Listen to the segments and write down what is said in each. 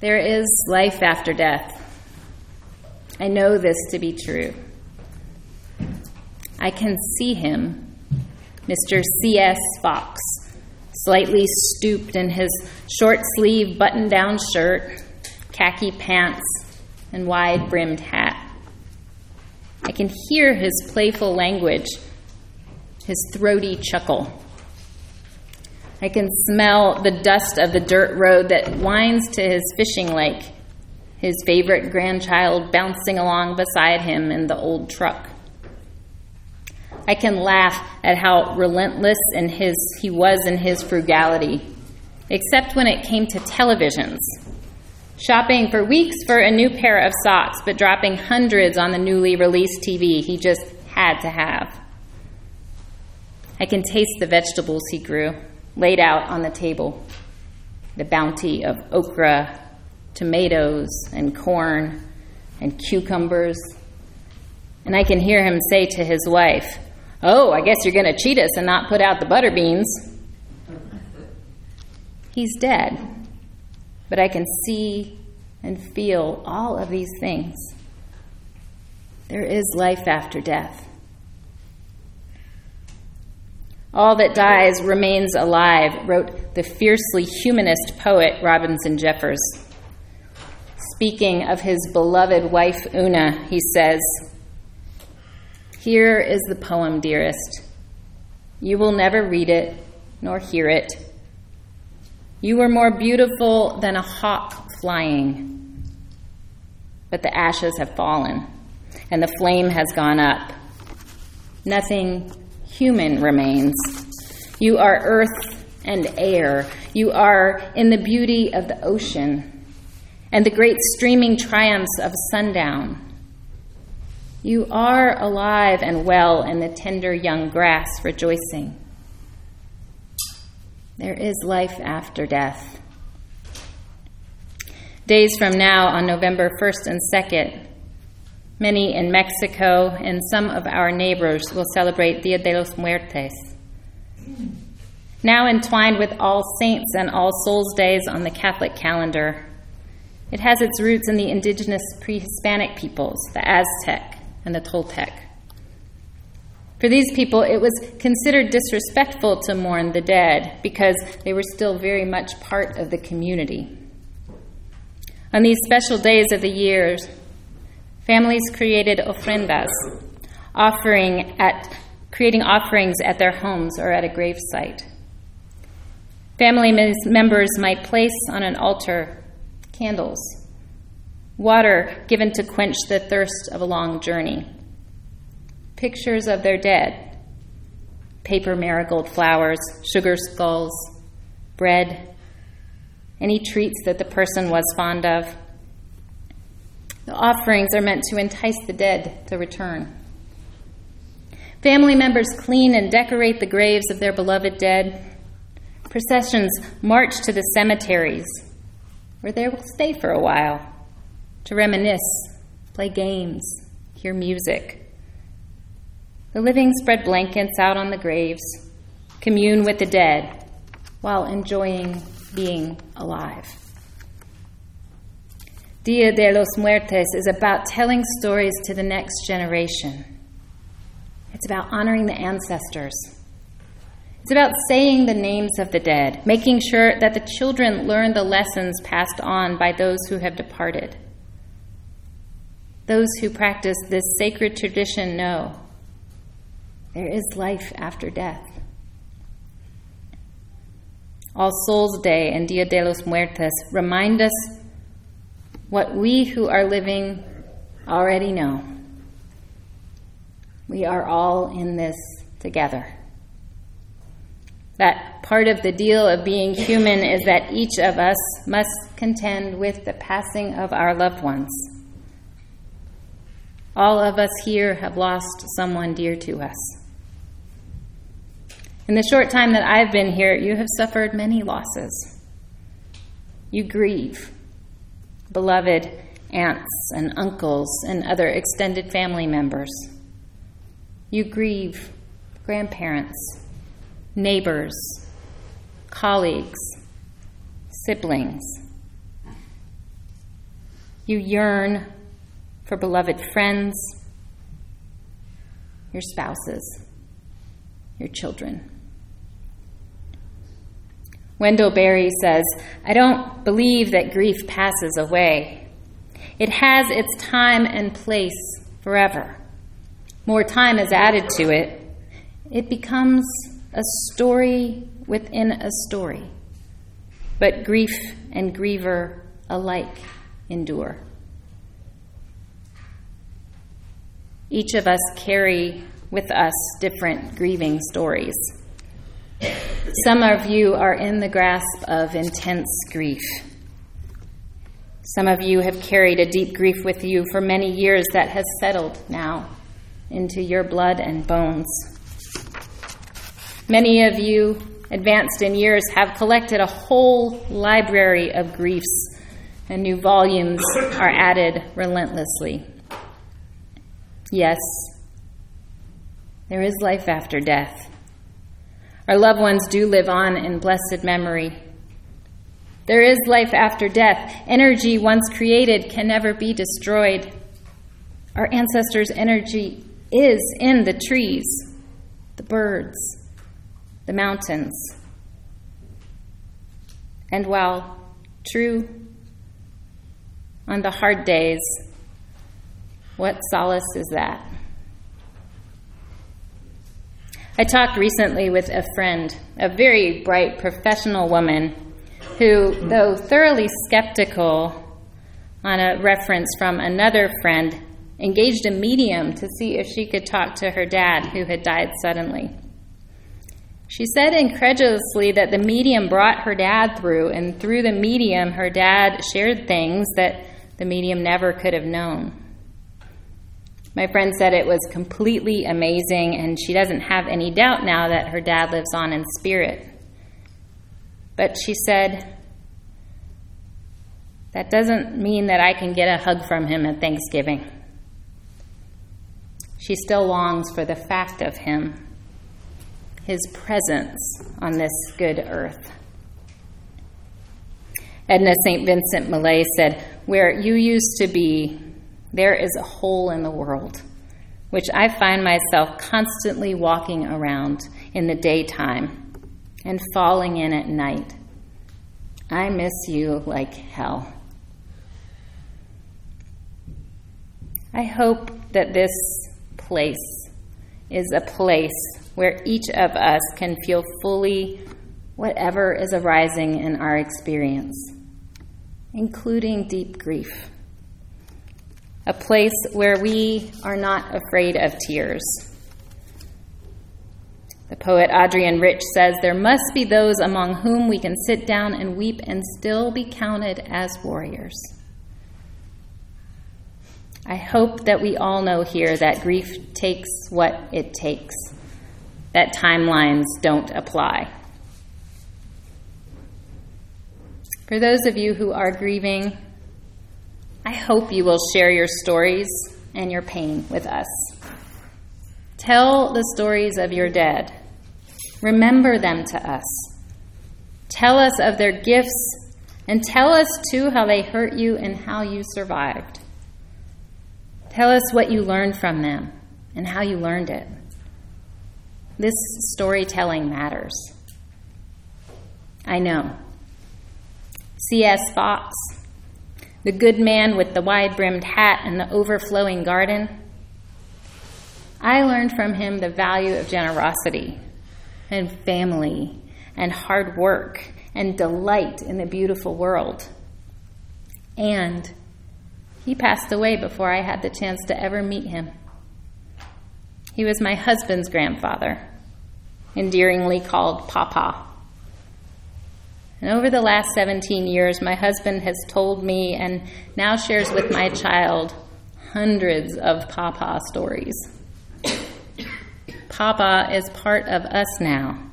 There is life after death. I know this to be true. I can see him, Mr. C.S. Fox, slightly stooped in his short sleeve button down shirt, khaki pants, and wide brimmed hat. I can hear his playful language, his throaty chuckle. I can smell the dust of the dirt road that winds to his fishing lake, his favorite grandchild bouncing along beside him in the old truck. I can laugh at how relentless in his, he was in his frugality, except when it came to televisions. Shopping for weeks for a new pair of socks, but dropping hundreds on the newly released TV he just had to have. I can taste the vegetables he grew laid out on the table the bounty of okra, tomatoes, and corn, and cucumbers. And I can hear him say to his wife, Oh, I guess you're going to cheat us and not put out the butter beans. He's dead, but I can see and feel all of these things. There is life after death. All that dies remains alive, wrote the fiercely humanist poet Robinson Jeffers. Speaking of his beloved wife Una, he says, Here is the poem, dearest. You will never read it nor hear it. You were more beautiful than a hawk flying. But the ashes have fallen, and the flame has gone up. Nothing human remains. You are earth and air. You are in the beauty of the ocean and the great streaming triumphs of sundown. You are alive and well in the tender young grass rejoicing. There is life after death. Days from now, on November 1st and 2nd, Many in Mexico and some of our neighbors will celebrate Dia de los Muertos. Now entwined with All Saints and All Souls Days on the Catholic calendar, it has its roots in the indigenous pre Hispanic peoples, the Aztec and the Toltec. For these people, it was considered disrespectful to mourn the dead because they were still very much part of the community. On these special days of the year, Families created ofrendas, offering at, creating offerings at their homes or at a gravesite. Family members might place on an altar candles, water given to quench the thirst of a long journey, pictures of their dead, paper marigold flowers, sugar skulls, bread, any treats that the person was fond of the offerings are meant to entice the dead to return. Family members clean and decorate the graves of their beloved dead. Processions march to the cemeteries, where they will stay for a while to reminisce, play games, hear music. The living spread blankets out on the graves, commune with the dead, while enjoying being alive. Dia de los Muertos is about telling stories to the next generation. It's about honoring the ancestors. It's about saying the names of the dead, making sure that the children learn the lessons passed on by those who have departed. Those who practice this sacred tradition know there is life after death. All Souls Day and Dia de los Muertos remind us what we who are living already know. We are all in this together. That part of the deal of being human is that each of us must contend with the passing of our loved ones. All of us here have lost someone dear to us. In the short time that I've been here, you have suffered many losses. You grieve beloved aunts and uncles and other extended family members. You grieve grandparents, neighbors, colleagues, siblings. You yearn for beloved friends, your spouses, your children. Wendell Berry says, I don't believe that grief passes away. It has its time and place forever. More time is added to it. It becomes a story within a story. But grief and griever alike endure. Each of us carry with us different grieving stories. Some of you are in the grasp of intense grief. Some of you have carried a deep grief with you for many years that has settled now into your blood and bones. Many of you, advanced in years, have collected a whole library of griefs, and new volumes are added relentlessly. Yes, there is life after death. Our loved ones do live on in blessed memory. There is life after death. Energy once created can never be destroyed. Our ancestors' energy is in the trees, the birds, the mountains. And while true on the hard days, what solace is that? I talked recently with a friend, a very bright professional woman, who, though thoroughly skeptical on a reference from another friend, engaged a medium to see if she could talk to her dad, who had died suddenly. She said incredulously that the medium brought her dad through, and through the medium, her dad shared things that the medium never could have known. My friend said it was completely amazing, and she doesn't have any doubt now that her dad lives on in spirit. But she said, that doesn't mean that I can get a hug from him at Thanksgiving. She still longs for the fact of him, his presence on this good earth. Edna St. Vincent Millay said, Where you used to be, there is a hole in the world, which I find myself constantly walking around in the daytime and falling in at night. I miss you like hell. I hope that this place is a place where each of us can feel fully whatever is arising in our experience, including deep grief a place where we are not afraid of tears. The poet Adrienne Rich says there must be those among whom we can sit down and weep and still be counted as warriors. I hope that we all know here that grief takes what it takes, that timelines don't apply. For those of you who are grieving, I hope you will share your stories and your pain with us. Tell the stories of your dead. Remember them to us. Tell us of their gifts and tell us too how they hurt you and how you survived. Tell us what you learned from them and how you learned it. This storytelling matters. I know. C.S. Fox the good man with the wide brimmed hat and the overflowing garden. I learned from him the value of generosity and family and hard work and delight in the beautiful world. And he passed away before I had the chance to ever meet him. He was my husband's grandfather, endearingly called Papa. And over the last 17 years, my husband has told me and now shares with my child hundreds of Papa stories. Papa is part of us now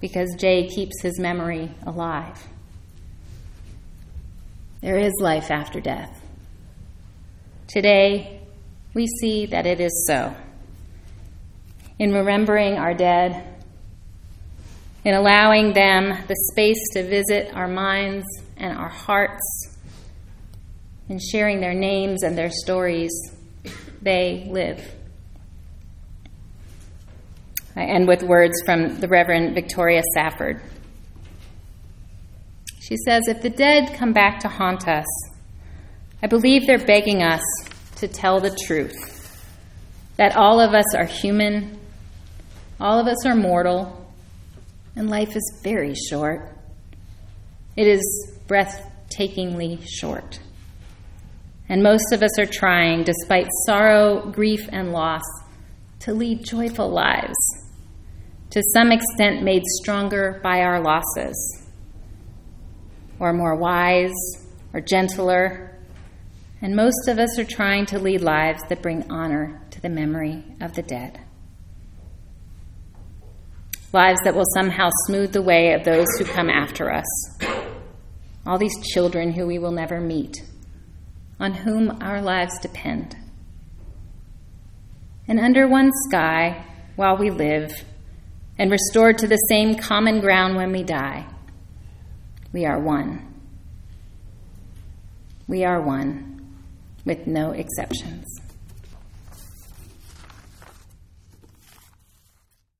because Jay keeps his memory alive. There is life after death. Today, we see that it is so. In remembering our dead, in allowing them the space to visit our minds and our hearts, in sharing their names and their stories, they live. I end with words from the Reverend Victoria Safford. She says, If the dead come back to haunt us, I believe they're begging us to tell the truth that all of us are human, all of us are mortal, and life is very short. It is breathtakingly short. And most of us are trying, despite sorrow, grief, and loss, to lead joyful lives, to some extent made stronger by our losses, or more wise, or gentler. And most of us are trying to lead lives that bring honor to the memory of the dead. Lives that will somehow smooth the way of those who come after us. All these children who we will never meet, on whom our lives depend. And under one sky, while we live, and restored to the same common ground when we die, we are one. We are one, with no exceptions.